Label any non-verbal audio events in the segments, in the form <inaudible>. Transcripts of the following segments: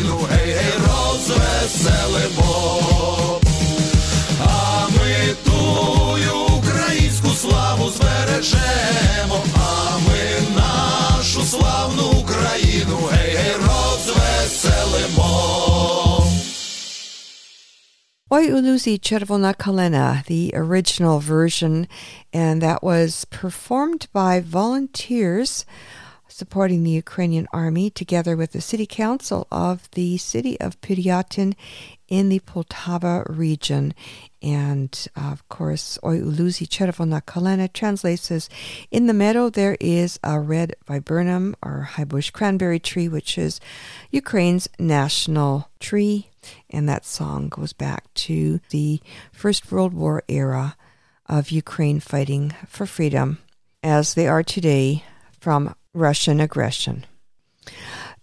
Україну, гей, гей, розвеселимо, а ми тую українську славу збережемо, а ми нашу славну Україну, гей, гей, розвеселимо. Oi Uluzi Chervona Kalyna, the original version, and that was performed by volunteers supporting the Ukrainian army together with the city council of the city of Pyryatin in the Poltava region. And uh, of course, Oi Uluzi Chervona Kalyna translates as In the meadow there is a red viburnum or high bush cranberry tree, which is Ukraine's national tree. And that song goes back to the First World War era of Ukraine fighting for freedom as they are today from Russian aggression.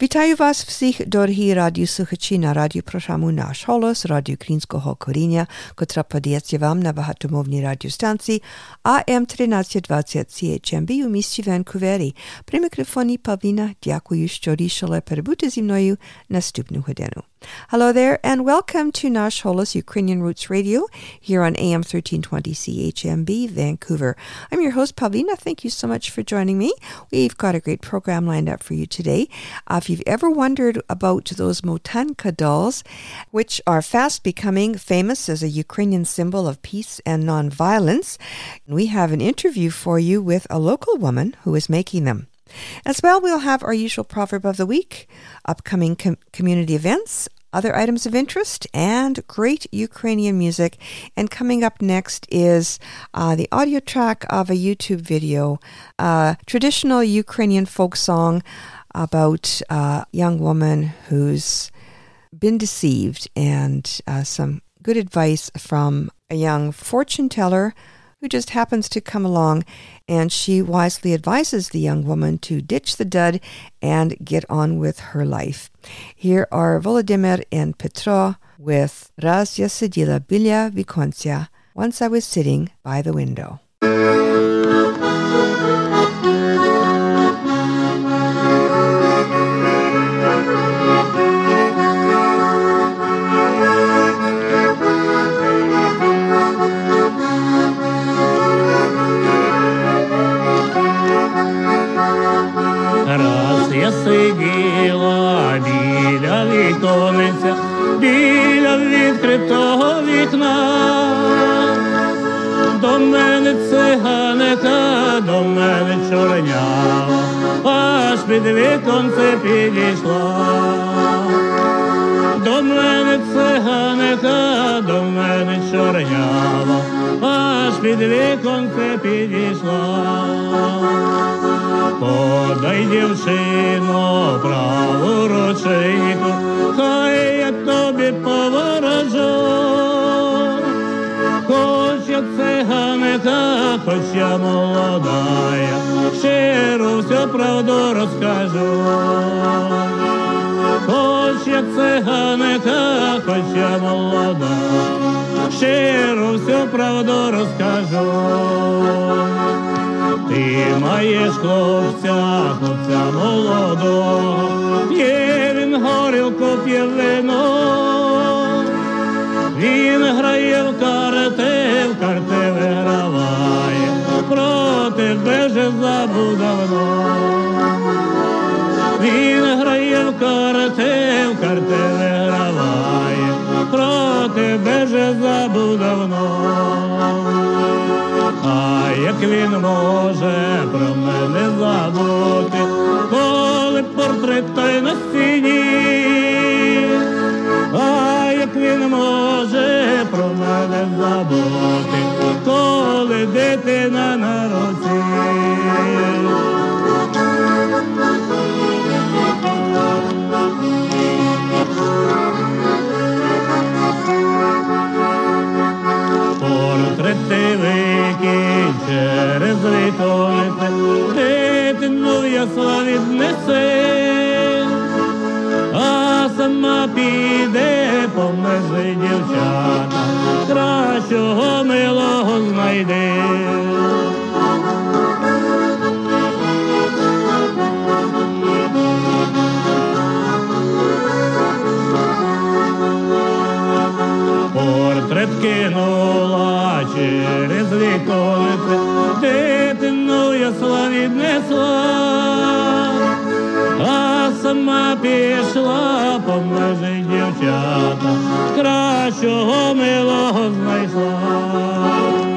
Вітаю вас всіх, дорогі радіослухачі на радіопрограму «Наш голос» радіо Українського коріння, котра подається вам на багатомовній радіостанції АМ 1320 CHMB у місті Ванкувері. При мікрофоні Павліна дякую, що рішили перебути зі мною наступну годину. Hello there, and welcome to Nash Holos Ukrainian Roots Radio here on AM 1320 CHMB, Vancouver. I'm your host, Pavlina. Thank you so much for joining me. We've got a great program lined up for you today. Uh, if you've ever wondered about those Motanka dolls, which are fast becoming famous as a Ukrainian symbol of peace and nonviolence, we have an interview for you with a local woman who is making them. As well, we'll have our usual proverb of the week, upcoming com- community events, other items of interest, and great Ukrainian music. And coming up next is uh, the audio track of a YouTube video, a traditional Ukrainian folk song about a young woman who's been deceived, and uh, some good advice from a young fortune teller who just happens to come along and she wisely advises the young woman to ditch the dud and get on with her life. Here are Volodymyr and Petro with Raz я сиділа біля віконця, once I was sitting by the window. Чорнява, аж під віконце підійшла. До мене циганика, до мене чорнява, аж під віконце підійшла. Подай дівчино праву ручейку, хай я тобі поворожу. Я циганика, я молодая, щиро всю правду розкажу. Хоч я циганика, хоч я молода, щиро всю правду розкажу. Ти маєш хлопця, хлопця молодого, п'є він горілку, п'є вино, він грає в карти забув. Він грає в карти, в карти не граває, про тебе вже забув. А як він може про мене забути, коли портрет той на стіні, не забути, коли дитина народила. Портрети через віконце, дитину в ясла віднеси мама піде, помежи дівчата, кращого милого знайди. Портрет кинула через віконце, дитину я славі несла сама пішла по межі дівчата, кращого милого знайшла.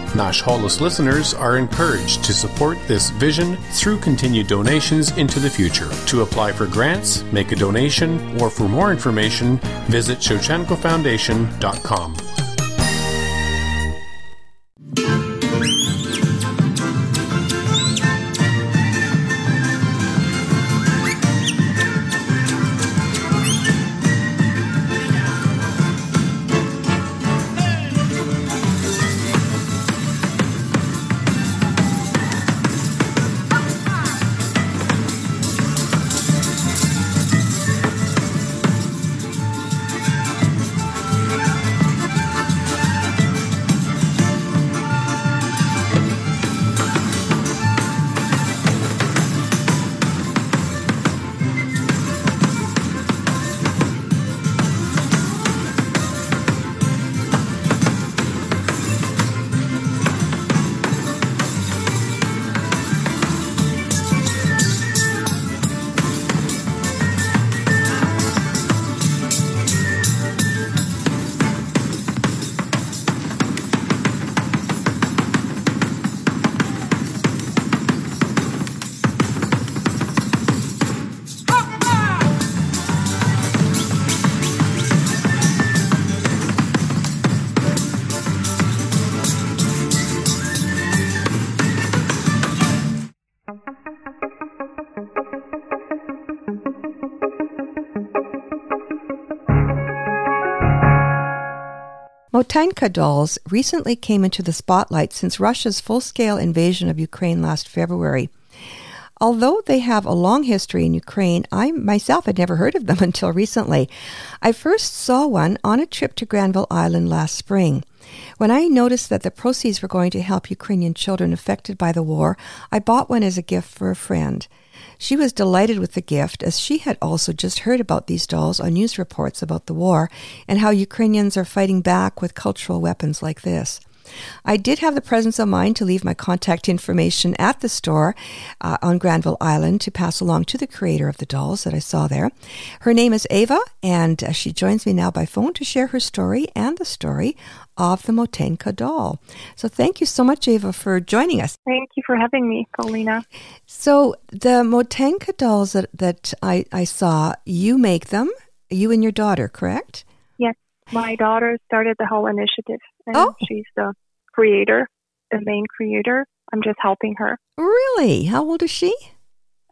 Nash Holos listeners are encouraged to support this vision through continued donations into the future. To apply for grants, make a donation, or for more information, visit ShevchenkoFoundation.com. Motanka dolls recently came into the spotlight since Russia's full scale invasion of Ukraine last February. Although they have a long history in Ukraine, I myself had never heard of them <laughs> until recently. I first saw one on a trip to Granville Island last spring. When I noticed that the proceeds were going to help Ukrainian children affected by the war, I bought one as a gift for a friend. She was delighted with the gift as she had also just heard about these dolls on news reports about the war and how Ukrainians are fighting back with cultural weapons like this. I did have the presence of mind to leave my contact information at the store uh, on Granville Island to pass along to the creator of the dolls that I saw there. Her name is Ava, and uh, she joins me now by phone to share her story and the story of the Motanka doll. So thank you so much, Ava, for joining us. Thank you for having me, Paulina. So the Motanka dolls that, that I, I saw, you make them, you and your daughter, correct? Yes, my daughter started the whole initiative, and Oh. she's the creator, the main creator. I'm just helping her. Really? How old is she?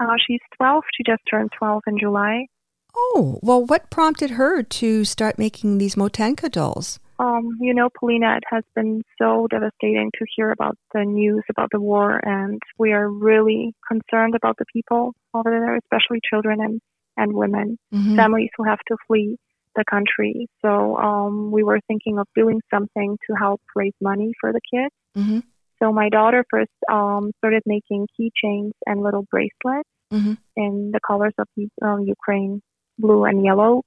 Uh, she's 12. She just turned 12 in July. Oh, well, what prompted her to start making these Motenka dolls? Um, you know, Polina, it has been so devastating to hear about the news about the war, and we are really concerned about the people over there, especially children and, and women, Mhm. families who have to flee the country. So um, we were thinking of doing something to help raise money for the kids. Mhm. So my daughter first um, started making keychains and little bracelets Mhm. in the colors of uh, Ukraine, blue and yellow.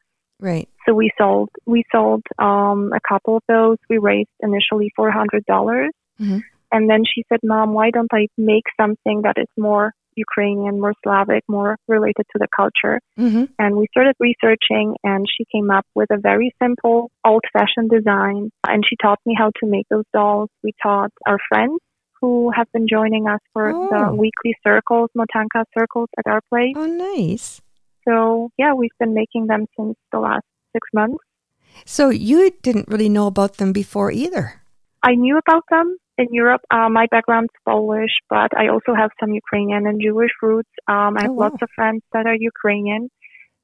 Right. So we sold we sold um, a couple of those. We raised initially four hundred dollars, Mhm. and then she said, "Mom, why don't I make something that is more Ukrainian, more Slavic, more related to the culture?" Mm-hmm. And we started researching, and she came up with a very simple, old-fashioned design. And she taught me how to make those dolls. We taught our friends who have been joining us for Oh. the weekly circles, Motanka circles at our place. Oh, nice. So yeah, we've been making them since the last six months. So you didn't really know about them before either. I knew about them in Europe. Uh, my background's Polish, but I also have some Ukrainian and Jewish roots. Um, I have Oh, wow. lots of friends that are Ukrainian,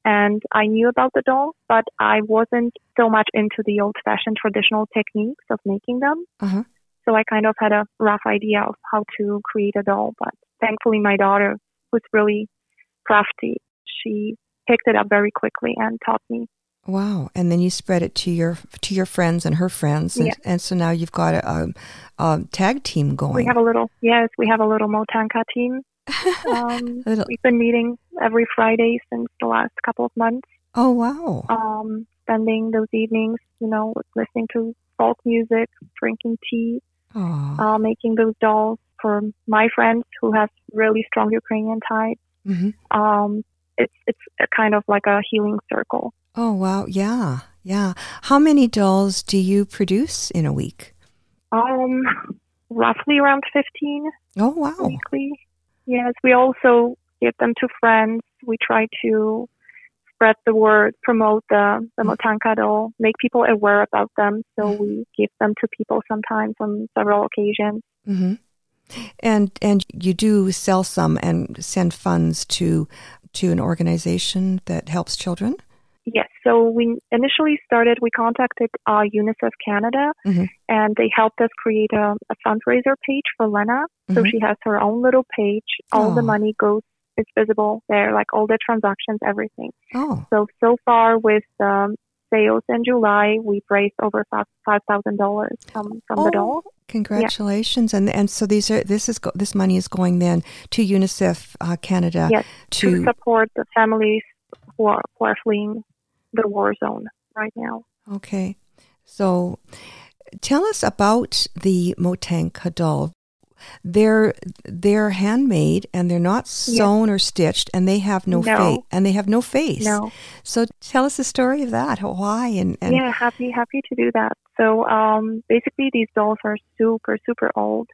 and I knew about the dolls, but I wasn't so much into the old-fashioned traditional techniques of making them. Uh-huh. So I kind of had a rough idea of how to create a doll, but thankfully my daughter, who's really crafty, she picked it up very quickly and taught me. Wow. And then you spread it to your to your friends and her friends. And, Yeah. and so now you've got a, a, a tag team going. We have a little, yes, we have a little Motanka team. <laughs> Um, little- we've been meeting every Friday since the last couple of months, oh, wow. um, spending those evenings, you know, listening to folk music, drinking tea, uh, making those dolls for my friends who have really strong Ukrainian ties. hmm Um, it's it's a kind of like a healing circle. Oh, wow. Yeah. Yeah. How many dolls do you produce in a week? Um, roughly around fifteen. Oh wow. weekly. Yes, we also give them to friends. We try to spread the word, promote the, the Motanka doll, make people aware about them. So we give them to people sometimes on several occasions. hmm And and you do sell some and send funds to to an organization that helps children. Yes, so we initially started, we contacted uh, UNICEF Canada Mhm. and they helped us create a, a fundraiser page for Lena. So Mhm. she has her own little page. All the Oh. money goes, is visible there, like all the transactions, everything. Oh, So so far with um, sales in July, we've raised over five five thousand dollars from from the Oh, doll. congratulations! And and so these are this is go, this money is going then to UNICEF uh, Canada Yes, to to support the families who are who are fleeing the war zone right now. okay. So tell us about the Motanka doll. They're they're handmade and they're not sewn or stitched, and they have no, No. face. And they have no face. No, So tell us the story of that. Why and, and yeah, happy happy to do that. So um, basically, these dolls are super super old,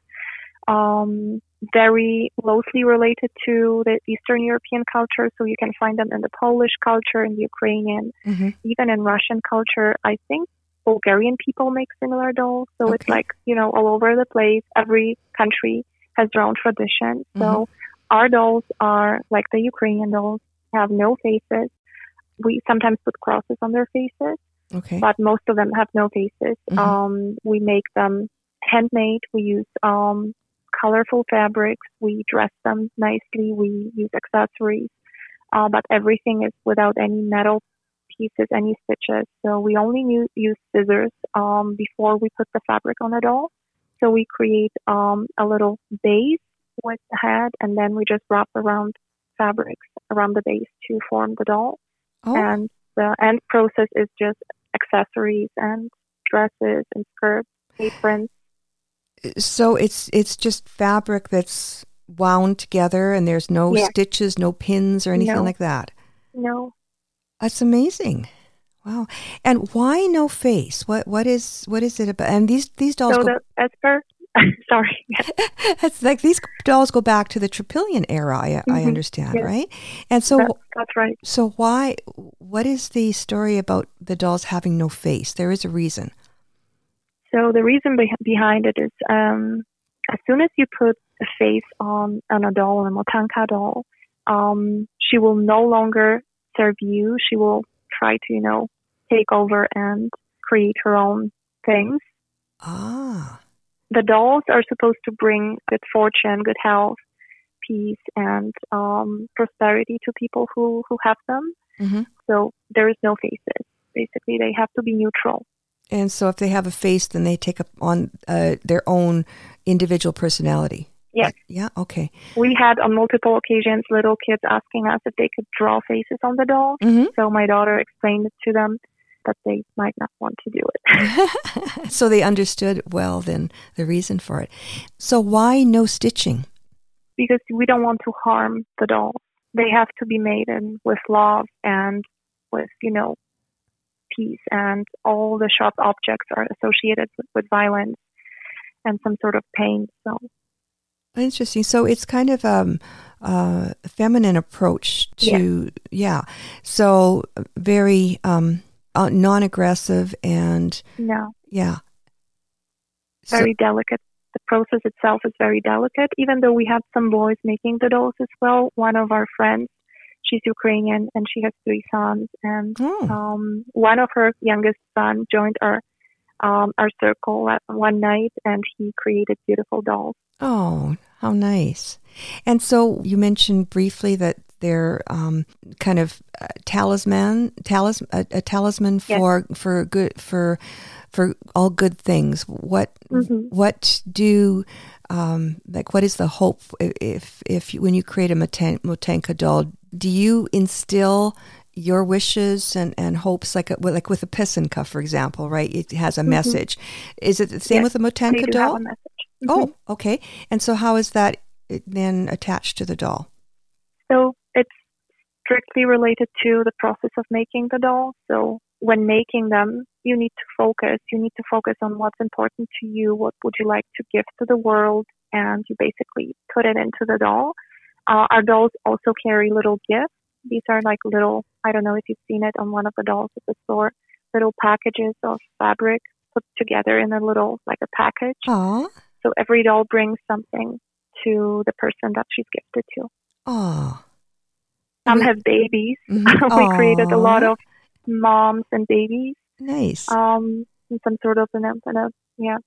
um, very closely related to the Eastern European culture. So you can find them in the Polish culture, in the Ukrainian, Mhm. even in Russian culture. I think Bulgarian people make similar dolls. So it's like you know all over the place. Every country has their own tradition. So Mm-hmm. our dolls are like the Ukrainian dolls, have no faces. We sometimes put crosses on their faces okay. but most of them have no faces. Mhm. Um, we make them handmade. We use um, colorful fabrics. We dress them nicely. We use accessories, uh, but everything is without any metal pieces, any stitches. So we only use, use scissors um, before we put the fabric on the doll. So we create um, a little base with the head, and then we just wrap around fabrics around the base to form the doll. Oh, And the end process is just accessories and dresses and skirts, aprons. so it's it's just fabric that's wound together, and there's no Yeah. stitches, no pins, or anything No. like that. No, That's amazing. Wow. And why no face? What what is what is it about? And these these dolls so go, the as per <laughs> sorry, <laughs> it's like these dolls go back to the Trypillian era. I, I Mhm. understand, Yes. right? And so that's, that's right. so why what is the story about the dolls having no face? There is a reason. So the reason beh behind it is um, as soon as you put a face on, on a doll, a Motanka doll, um, she will no longer serve you. She will try to, you know, take over and create her own things. Ah. The dolls are supposed to bring good fortune, good health, peace, and um, prosperity to people who, who have them. hmm So there is no faces. Basically, they have to be neutral. And so if they have a face, then they take up on uh, their own individual personality. Yes. Yeah. Okay. We had on multiple occasions little kids asking us if they could draw faces on the doll. hmm So my daughter explained it to them that they might not want to do it. <laughs> <laughs> so they understood well then the reason for it. So why no stitching? because we don't want to harm the dolls. They have to be made in with love and with, you know, peace and all the sharp objects are associated with, with violence and some sort of pain. So Interesting. So it's kind of um, uh, a feminine approach to yeah. So very um, uh, non-aggressive and no, yeah. So- very delicate. The process itself is very delicate. Even though we had some boys making the dolls as well, one of our friends, she's Ukrainian and she has three sons, and oh, um, one of her youngest son joined our um, our circle one night, and he created beautiful dolls. oh, how nice. And so you mentioned briefly that they're um, kind of uh, talisman, talis, a, a talisman Yes. for for good for for all good things. What Mhm. what do um, like what is the hope if if you, when you create a Moten- Motanka doll, do you instill your wishes and, and hopes like a, like with a Pysanka, for example, right? It has a message. Is it the same Yes, with a Motanka doll? Mhm. Oh, okay. And so how is that uh, then attached to the doll? So it's strictly related to the process of making the doll. So when making them, you need to focus. You need to focus on what's important to you. What would you like to give to the world? And you basically put it into the doll. Uh, our dolls also carry little gifts. These are like little, I don't know if you've seen it on one of the dolls at the store, little packages of fabric put together in a little, like a package. Aw, So every doll brings something to the person that she's gifted to. aw. Some have babies. Mhm. <laughs> we created a lot of moms and babies. nice. Um, and some sort of in a, in a yeah,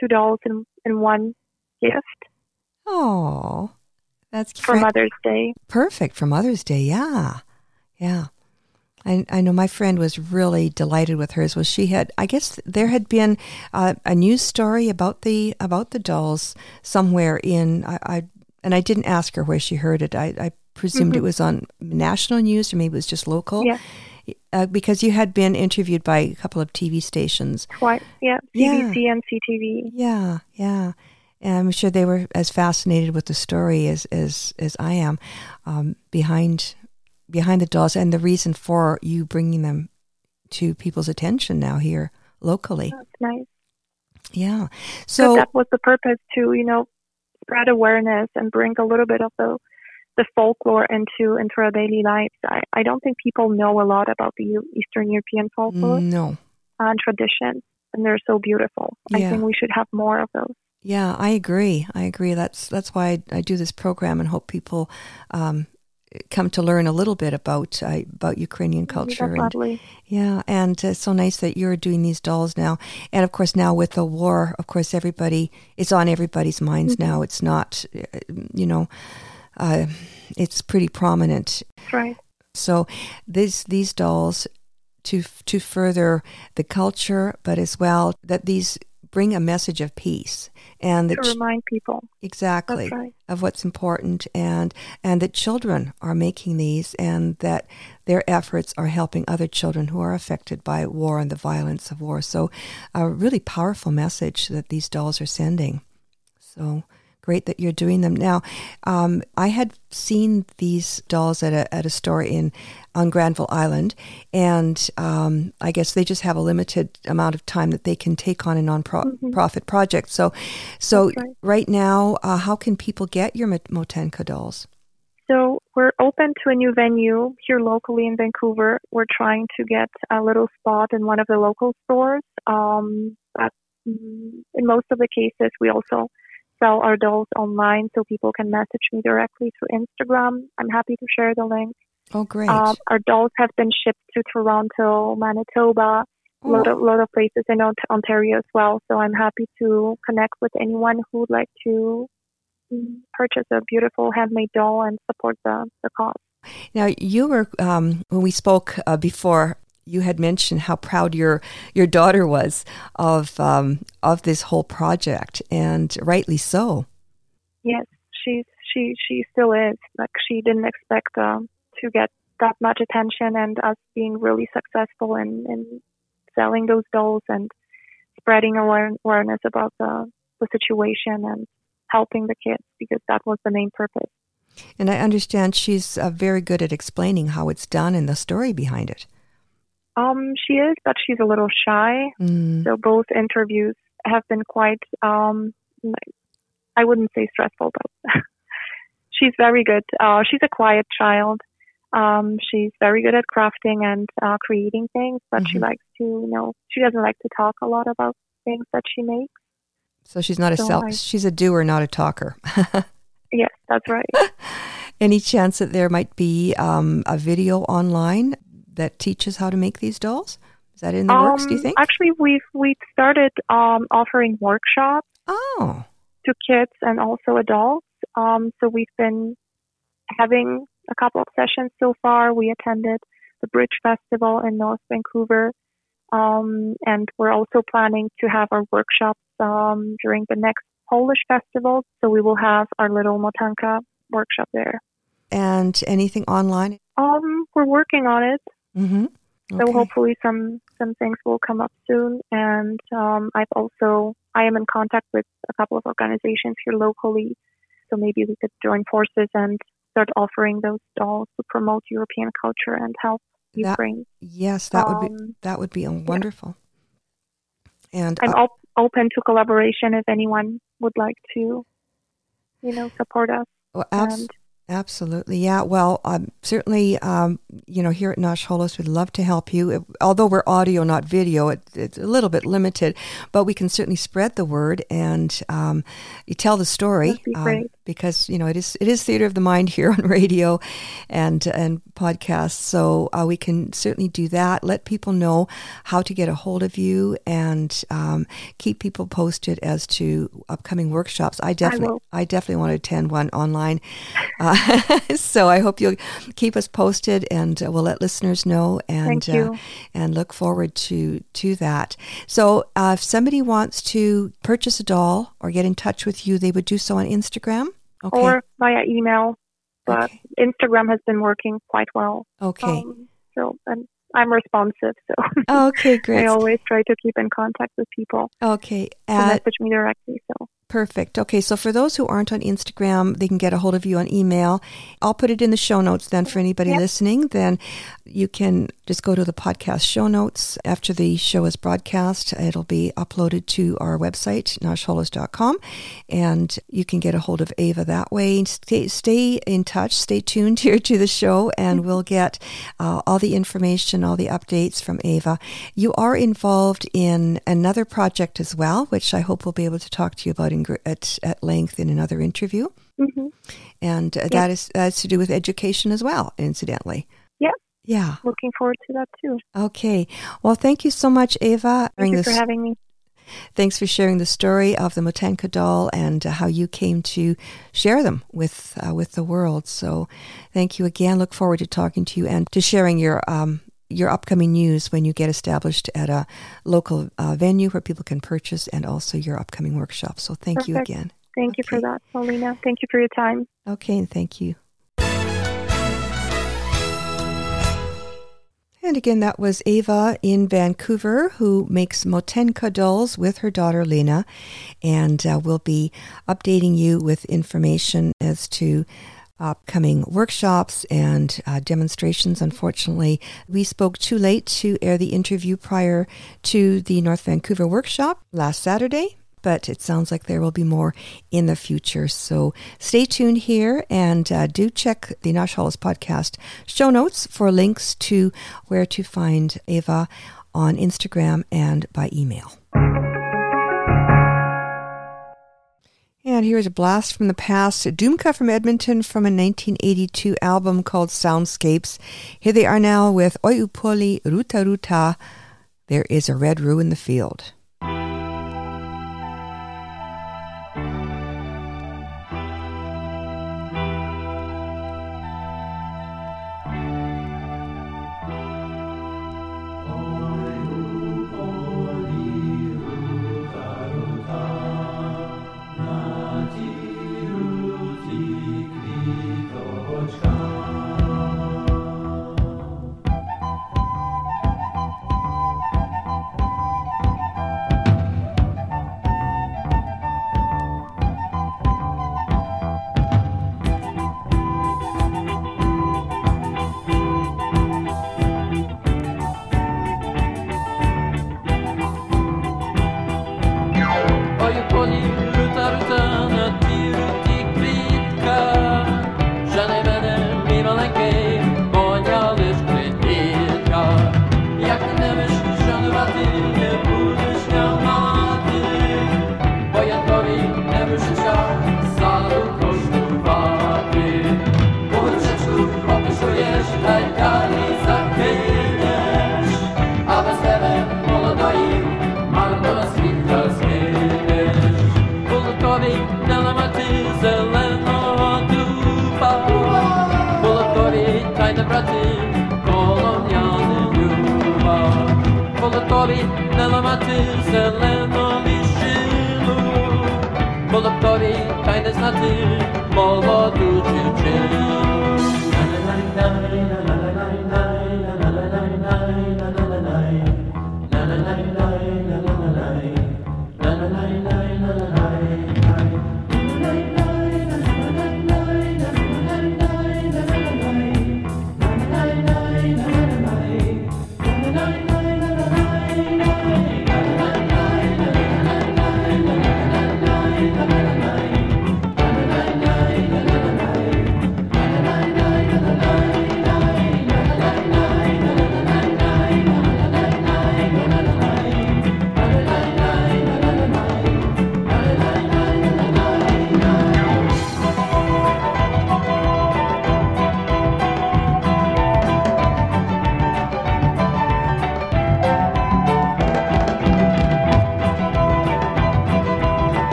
two dolls in in one gift Oh, that's for Mother's Day. perfect for Mother's Day. Yeah, yeah. I, I know my friend was really delighted with hers. Was she had? I guess there had been uh, a news story about the about the dolls somewhere in. I, I and I didn't ask her where she heard it. I, I presumed it Mhm. was on national news or maybe it was just local. Yeah. Uh, because you had been interviewed by a couple of TV stations. Twice, yeah, Yeah. CBC and CTV. Yeah, yeah. And I'm sure they were as fascinated with the story as as, as I am um, behind behind the dolls and the reason for you bringing them to people's attention now here locally. That's nice. Yeah. So So that was the purpose to you know spread awareness and bring a little bit of the the folklore into into our daily lives. I, I don't think people know a lot about the Eastern European folklore no. and traditions, and they're so beautiful. I think we should have more of those. Yeah, I agree. I agree. That's that's why I, I do this program and hope people um, come to learn a little bit about uh, about Ukrainian culture That's and. Yeah, and it's so nice that you're doing these dolls now. And of course, now with the war, of course, everybody it's on everybody's minds Mm-hmm. now. It's not, uh, you know, uh, it's pretty prominent. Right. So these these dolls, to to further the culture, but as well that these bring a message of peace and to remind people exactly right. of what's important and and that children are making these and that their efforts are helping other children who are affected by war and the violence of war so a really powerful message that these dolls are sending so great that you're doing them now. Um, I had seen these dolls at a at a store in on Granville Island, and um, I guess they just have a limited amount of time that they can take on a non-profit mm-hmm. project. So, so right. right. now, uh, how can people get your Motanka dolls? So we're open to a new venue here locally in Vancouver. We're trying to get a little spot in one of the local stores. Um, but mm, in most of the cases, we also sell our dolls online so people can message me directly through Instagram. I'm happy to share the link. Oh, great. Um, our dolls have been shipped to Toronto, Manitoba, a oh. lot of, lot of places in Ontario as well. So I'm happy to connect with anyone who would like to purchase a beautiful handmade doll and support the, the cause. Now, you were, um, when we spoke uh, before you had mentioned how proud your your daughter was of um, of this whole project, and rightly so. Yes, she's she she still is. Like she didn't expect um, to get that much attention, and us being really successful in in selling those dolls and spreading awareness about the the situation and helping the kids because that was the main purpose. And I understand she's uh, very good at explaining how it's done and the story behind it. Um, she is, but she's a little shy. Mm. So both interviews have been quite, um, I wouldn't say stressful, but <laughs> she's very good. Uh, she's a quiet child. Um, she's very good at crafting and uh, creating things, but mm-hmm. she likes to, you know, she doesn't like to talk a lot about things that she makes. So she's not a self. I, she's a doer, not a talker. <laughs> yes, that's right. <laughs> Any chance that there might be um, a video online that teaches how to make these dolls? Is that in the um, works? Do you um, think? Actually, we've we've started um, offering workshops. Oh. To kids and also adults. Um, so we've been having a couple of sessions so far. We attended the Bridge Festival in North Vancouver, um, and we're also planning to have our workshops um, during the next Polish festival. So we will have our little Motanka workshop there. And anything online? Um, we're working on it. Mm-hmm. Okay. So hopefully some some things will come up soon. And um, I've also I am in contact with a couple of organizations here locally, so maybe we could join forces and start offering those dolls to promote European culture and help that, Ukraine. Yes, that um, would be um, that would be wonderful. Yeah. And I'm uh, op- open to collaboration if anyone would like to, you know, support us. Well, abs- and, Absolutely, yeah. Well, um, certainly, um, you know, here at Nash Holos, we'd love to help you. Although we're audio, not video, it, it's a little bit limited, but we can certainly spread the word and um, you tell the story. Be um, because you know it is it is theater of the mind here <laughs> on radio and and podcasts. So uh, we can certainly do that. Let people know how to get a hold of you and um, keep people posted as to upcoming workshops. I definitely I, I definitely want to attend one online. <laughs> Uh, <laughs> so I hope you'll keep us posted, and uh, we'll let listeners know and uh, and look forward to to that. So uh, if somebody wants to purchase a doll or get in touch with you, they would do so on Instagram. Okay. Or via email, but okay. Instagram has been working quite well. Okay. Um, so and I'm responsive, so okay, <laughs> great. I always try to keep in contact with people. Okay, message me directly. So Perfect. Okay, so for those who aren't on Instagram, they can get a hold of you on email. I'll put it in the show notes then for anybody yep. listening. Then you can just go to the podcast show notes after the show is broadcast. It'll be uploaded to our website, nashholos.com, and you can get a hold of Ava that way. Stay, stay in touch, stay tuned <laughs> here to the show, and we'll get uh, all the information, all the updates from Ava. You are involved in another project as well, which I hope we'll be able to talk to you about in, at, at length in another interview. Mm-hmm. And uh, that is that's to do with education as well, incidentally. Yeah. Yeah. Looking forward to that too. Okay. Well, thank you so much, Ava. Thank you for having me. Thanks for sharing the story of the Motanka doll and uh, how you came to share them with uh, with the world. So, thank you again. Look forward to talking to you and to sharing your um, your upcoming news when you get established at a local uh, venue where people can purchase and also your upcoming workshop. So thank you again. Thank you for that, Paulina. Thank you for your time. Okay, and thank you. And again, that was Ava in Vancouver who makes Motanka dolls with her daughter Lena. And uh, we'll be updating you with information as to upcoming workshops and uh, demonstrations. Unfortunately, we spoke too late to air the interview prior to the North Vancouver workshop last Saturday but it sounds like there will be more in the future. So stay tuned here and uh, do check the Nash Holos podcast show notes for links to where to find Ava on Instagram and by email. And here's a blast from the past. Dumka from Edmonton from a 1982 album called Soundscapes. Here they are now with Oiupoli Ruta Ruta. There is a red rue in the field.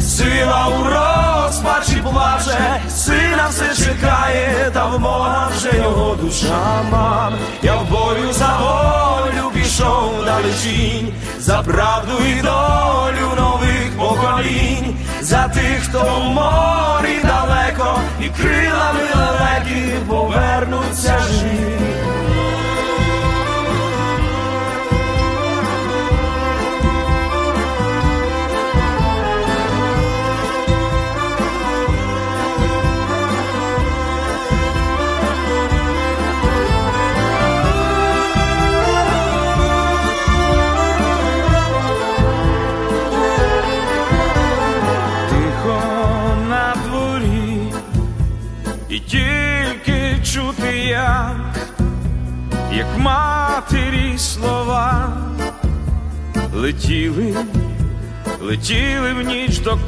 Сила у розпачі плаче, сина все чекає, в вже його душа мам. Я в бою за волю пішов далечінь, за правду і долю нових поколінь, за тих, хто в морі далеко, і крилами далекі повернуться живі.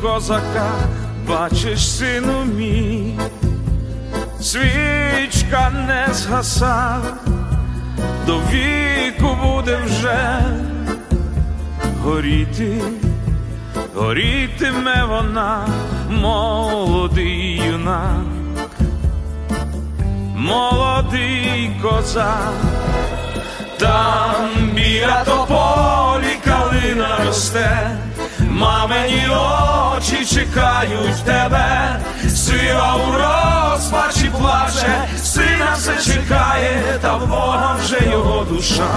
Козака, бачиш, сину мій, свічка не згаса, до віку буде вже горіти. Горітиме вона, молодий юнак, молодий козак, там біля тополі калина росте, мамині очі чекають тебе, сила у розпачі плаче, сина все чекає, та в Бога вже його душа.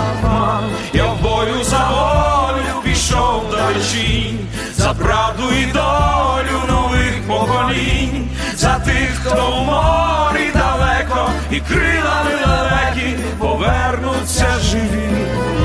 Я в бою за волю пішов далечінь, за правду і долю нових поколінь, за тих, хто в морі далеко, і крилами далекі повернуться живі.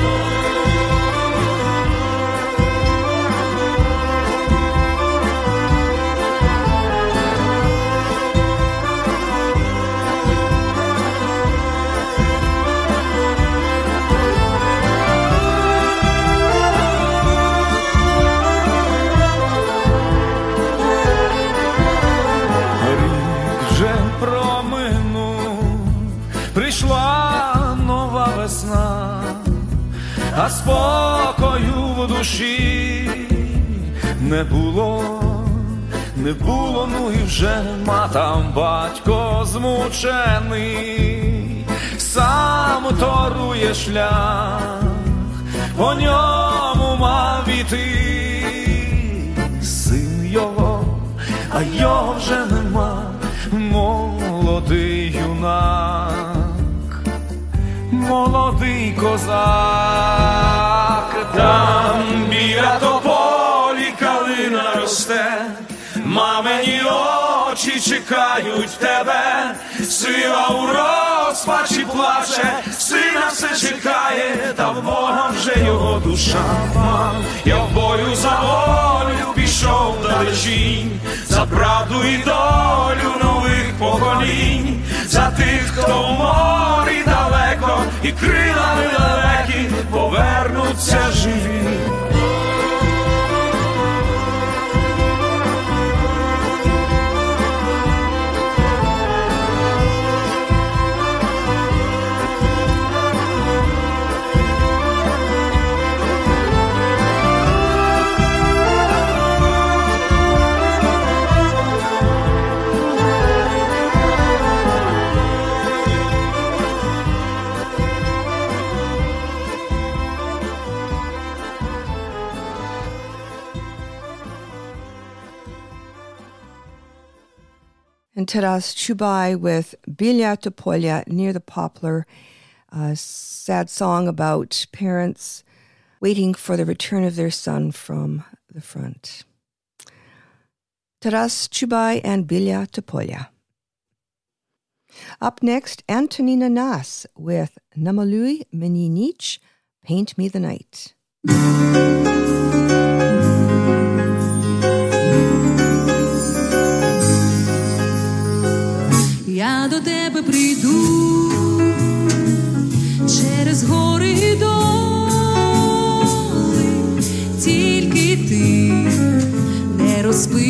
Спокою в душі. Не було, не було, ну і вже матам батько змучений, сам торує шлях, по ньому мав іти. Син його а його вже нема, молодий юнак, молодий козак, там біля тополі калина росте, мамині очі чекають тебе, сила у розпачі плаче, сина все чекає, та в Бога вже його душа. Я в бою за волю пішов далечінь, за правду і долю нових поколінь, за тих, хто в морі далеко, і крилами далекі повернуться живі. and Taras Chubai with Bilya Topolia near the poplar, a sad song about parents waiting for the return of their son from the front. Taras Chubai and Bilya Topolia. Up next, Antonina Nas with Namalui Meninich, Paint Me the Night. до тебе прийду через гори і доли, тільки ти не розпи.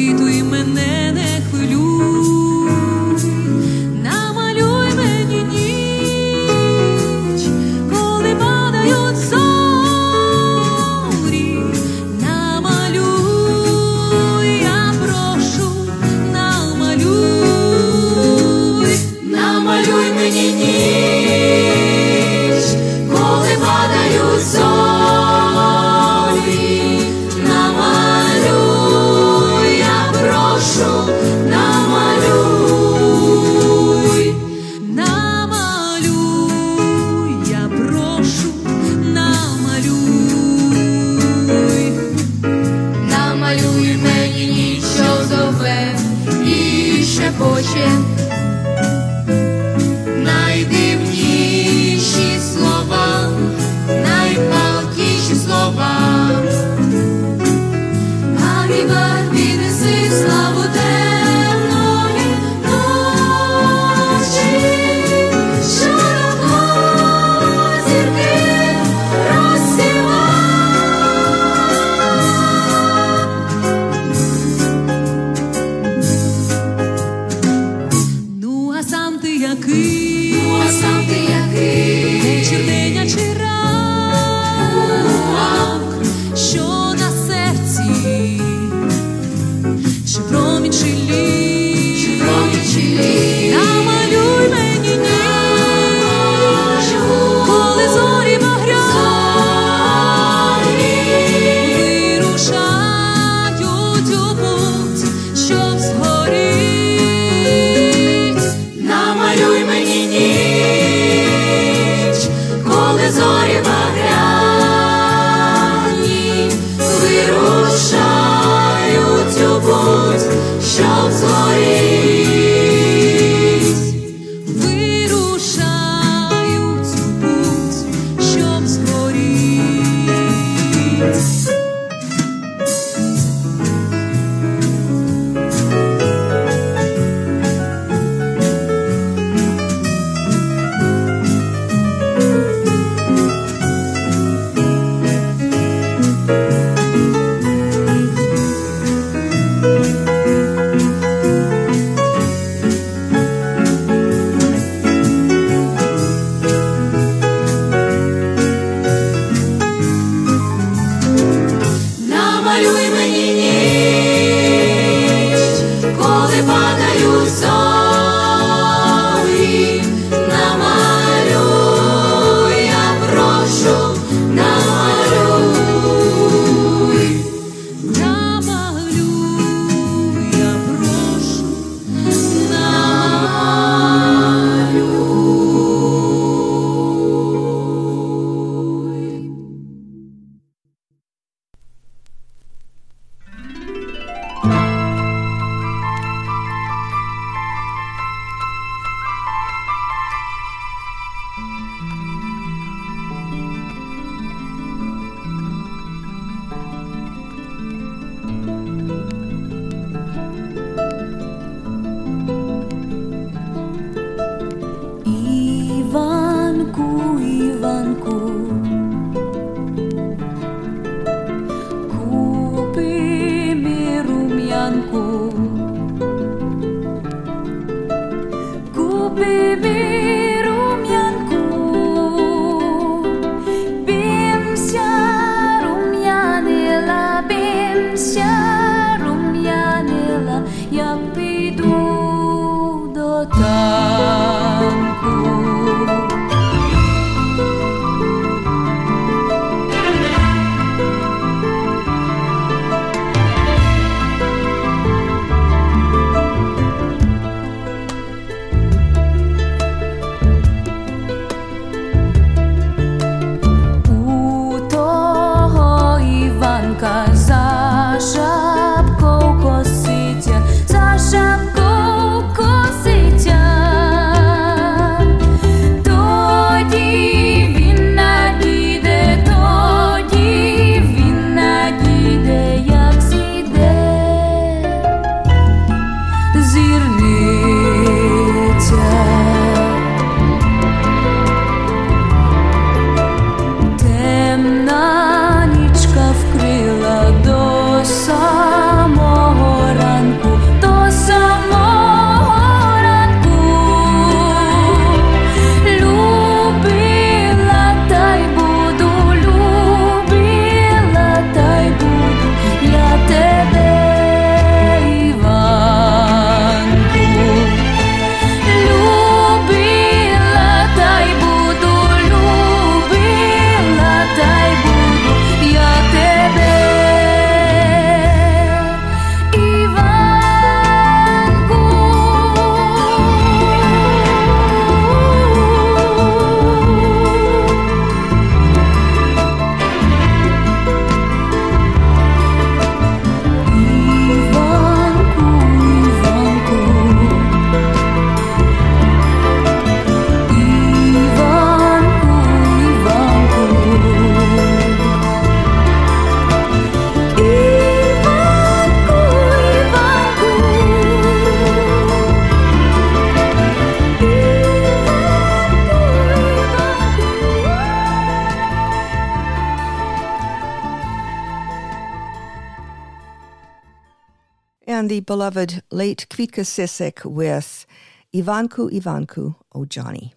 Beloved late Kvitka Cisyk with Ivanku Ivanku, Oh Johnny.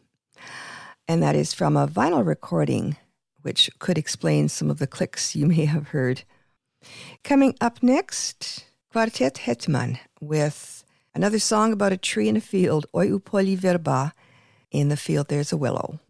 And that is from a vinyl recording, which could explain some of the clicks you may have heard. Coming up next, Quartet Hetman with another song about a tree in a field, Oi upoli verba. In the field there's a willow.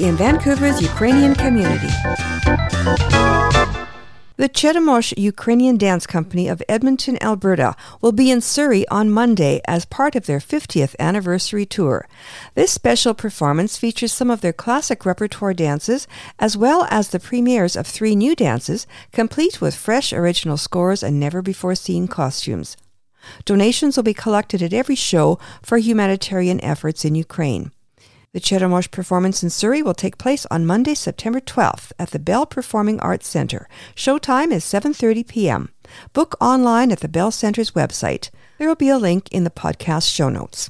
In Vancouver's Ukrainian community. The Cheremosh Ukrainian Dance Company of Edmonton, Alberta will be in Surrey on Monday as part of their 50th anniversary tour. This special performance features some of their classic repertoire dances as well as the premieres of three new dances, complete with fresh original scores and never before seen costumes. Donations will be collected at every show for humanitarian efforts in Ukraine. The Cheremosh performance in Surrey will take place on Monday, September 12th at the Bell Performing Arts Center. Showtime is 7:30 p.m. Book online at the Bell Center's website. There will be a link in the podcast show notes.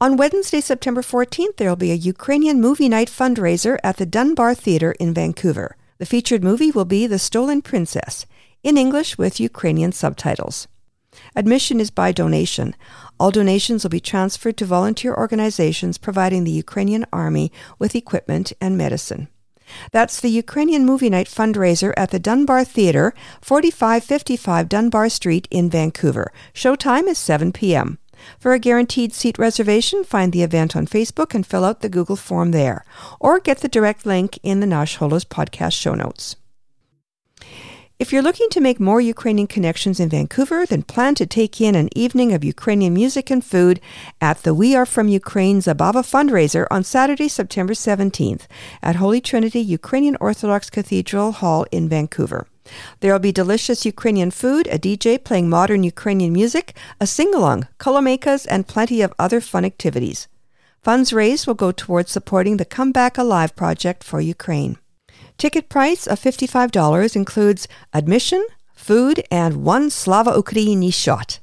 On Wednesday, September 14th, there will be a Ukrainian movie night fundraiser at the Dunbar Theatre in Vancouver. The featured movie will be The Stolen Princess, in English with Ukrainian subtitles. Admission is by donation. All donations will be transferred to volunteer organizations providing the Ukrainian Army with equipment and medicine. That's the Ukrainian Movie Night fundraiser at the Dunbar Theatre, 4555 Dunbar Street in Vancouver. Showtime is 7 p.m. For a guaranteed seat reservation, find the event on Facebook and fill out the Google form there, or get the direct link in the Nash Holos podcast show notes. If you're looking to make more Ukrainian connections in Vancouver, then plan to take in an evening of Ukrainian music and food at the We Are From Ukraine Zabava fundraiser on Saturday, September 17th at Holy Trinity Ukrainian Orthodox Cathedral Hall in Vancouver. There will be delicious Ukrainian food, a DJ playing modern Ukrainian music, a sing along, kolomyikas, and plenty of other fun activities. Funds raised will go towards supporting the Come Back Alive project for Ukraine. Ticket price of $55 includes admission, food, and one Slava Ukraini shot.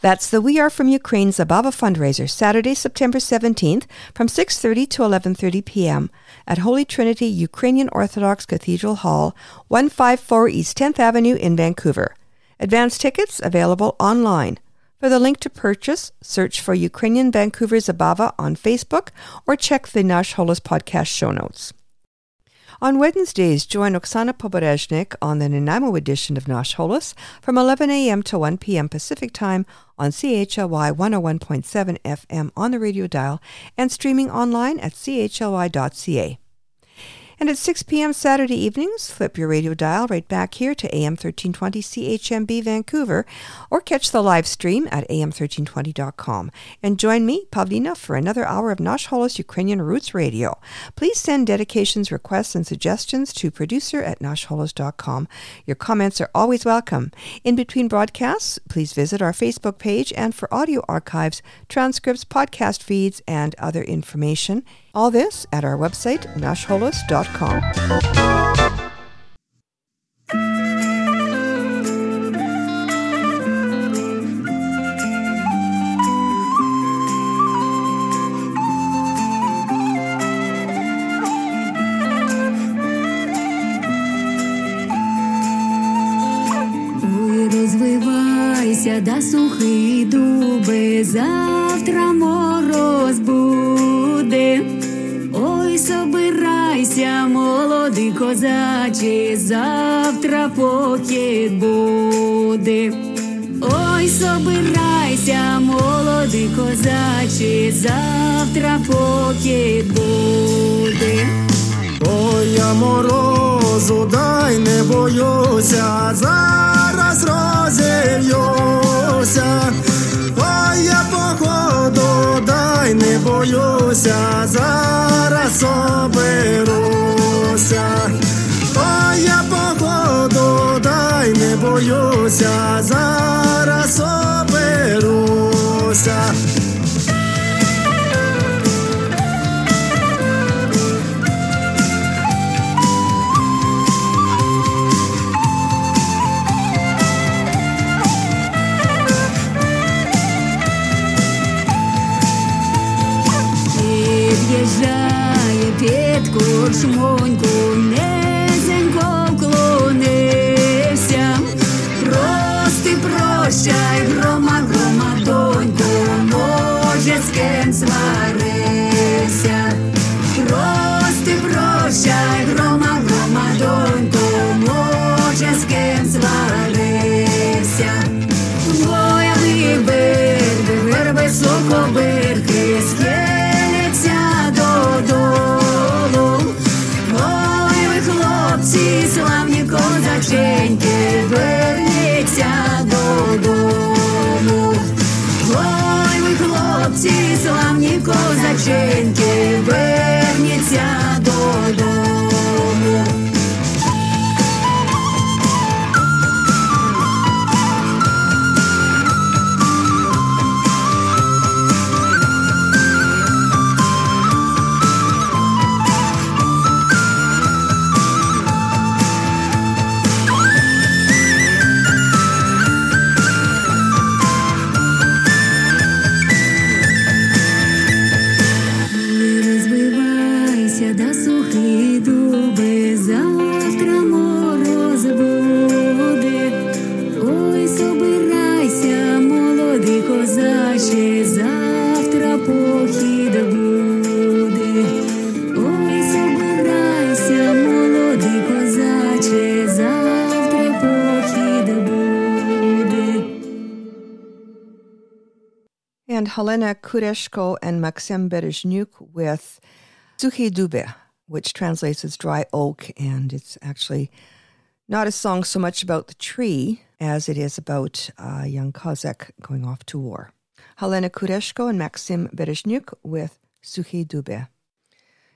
That's the We Are From Ukraine Zabava fundraiser, Saturday, September 17th from 6.30 to 11.30 p.m. at Holy Trinity Ukrainian Orthodox Cathedral Hall, 154 East 10th Avenue in Vancouver. Advance tickets available online. For the link to purchase, search for Ukrainian Vancouver Zabava on Facebook or check the Nash Holos podcast show notes. On Wednesdays, join Oksana Poberezhnik on the Nanaimo edition of Nash Holos from 11 a.m. to 1 p.m. Pacific Time on CHLY 101.7 FM on the radio dial and streaming online at chly.ca. And at 6 p.m. Saturday evenings, flip your radio dial right back here to AM 1320 CHMB Vancouver or catch the live stream at am1320.com. And join me, Pavlina, for another hour of Nash Holos Ukrainian Roots Radio. Please send dedications, requests, and suggestions to producer at nashholos.com. Your comments are always welcome. In between broadcasts, please visit our Facebook page and for audio archives, transcripts, podcast feeds, and other information. All this at our website, nashholos.com. Ой, розвивайся, да сухий дуби, завтра мороз буде. Собирайся, молодий козаче, завтра похід буде. Ой, собирайся, молодий козаче, завтра похід буде. Ой, я морозу, дай не боюся, зараз розів'юся. Ой, я походу, дай не боюся, зараз оберуся. А я походу, дай не боюся, зараз оберуся. And Helena Kureshko and Maxim Berezhnuk with Sukhi Dube, which translates as dry oak, and it's actually not a song so much about the tree as it is about a young Cossack going off to war. Helena Kureshko and Maxim Berezhnuk with Sukhi Dube.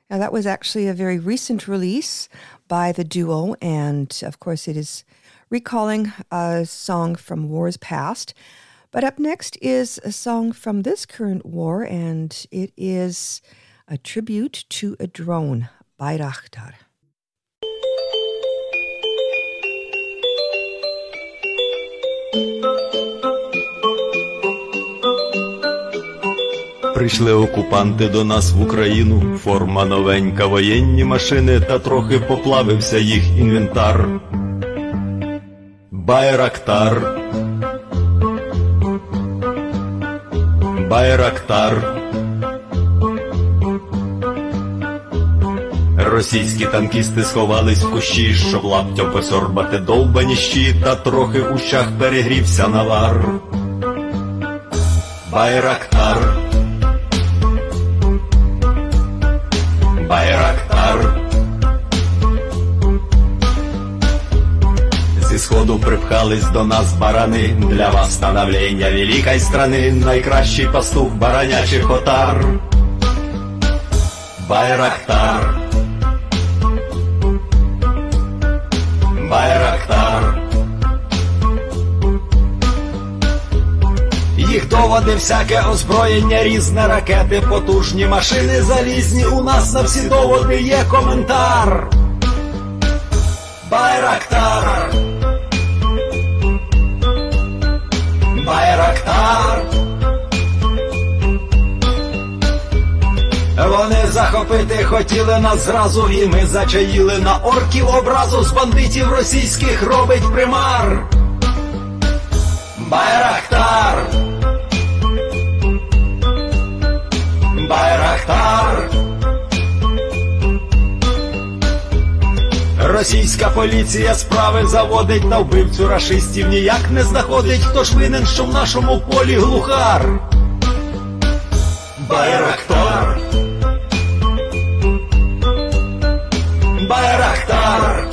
Now, that was actually a very recent release by the duo, and of course, it is recalling a song from wars past. But up next is a song from this current war, and it is a tribute to a drone, Bayraktar. Прийшли окупанти до нас в Україну, форма новенька, воєнні машини, та трохи поплавився їх інвентар. Байрактар. Байрактар. Російські танкісти сховались в кущі, щоб лаптю посорбати довбані щі, та трохи у щах перегрівся навар. Байрактар. Байрактар. Сходу припхались до нас барани, для вас становлення великої страни, найкращий пастух баранячих отар. Байрактар. Байрактар. Їх доводи, всяке озброєння, різне ракети, потужні машини залізні. У нас на всі доводи є коментар. Хотіли нас зразу, і ми зачаїли на орків образу з бандитів російських робить примар. Байрактар. Байрактар. Російська поліція справи заводить на вбивцю рашистів ніяк не знаходить, хто ж винен, що в нашому полі глухар. Байрактар. Байрактар.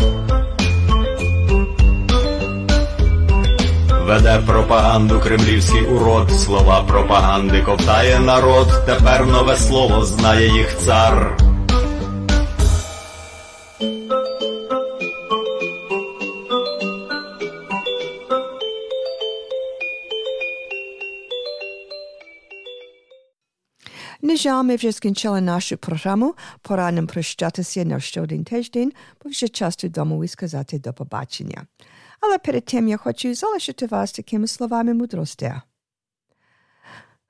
Веде пропаганду кремлівський урод, слова пропаганди ковтає народ, тепер нове слово знає їх цар. Przyjrzyjmy się skończyła našu programu. Pora nam przeczytać na szczodny tydzień, bo już czas do domu i do pobaczenia. Ale przed tym ja chcę zależyć vás takými slovami mądrości.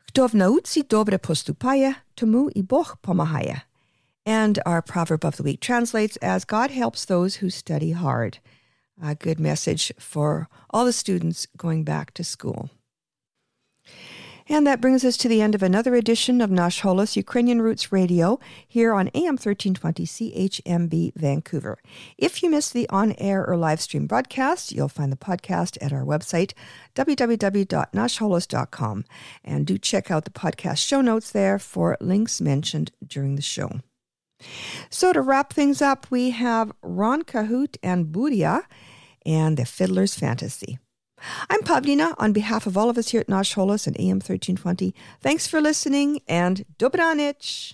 Kto v nauči dobre postupaje, tomu i Bóg pomahaje. And our proverb of the week translates as God helps those who study hard. A good message for all the students going back to school. And that brings us to the end of another edition of Nash Holos Ukrainian Roots Radio here on AM 1320 CHMB Vancouver. If you missed the on air or live stream broadcast, you'll find the podcast at our website, www.nashholos.com. And do check out the podcast show notes there for links mentioned during the show. So to wrap things up, we have Ron Cahute and Budia and the Fiddler's Fantasy. I'm Pavlina on behalf of all of us here at Nash Holos and AM 1320. Thanks for listening and Dobranich.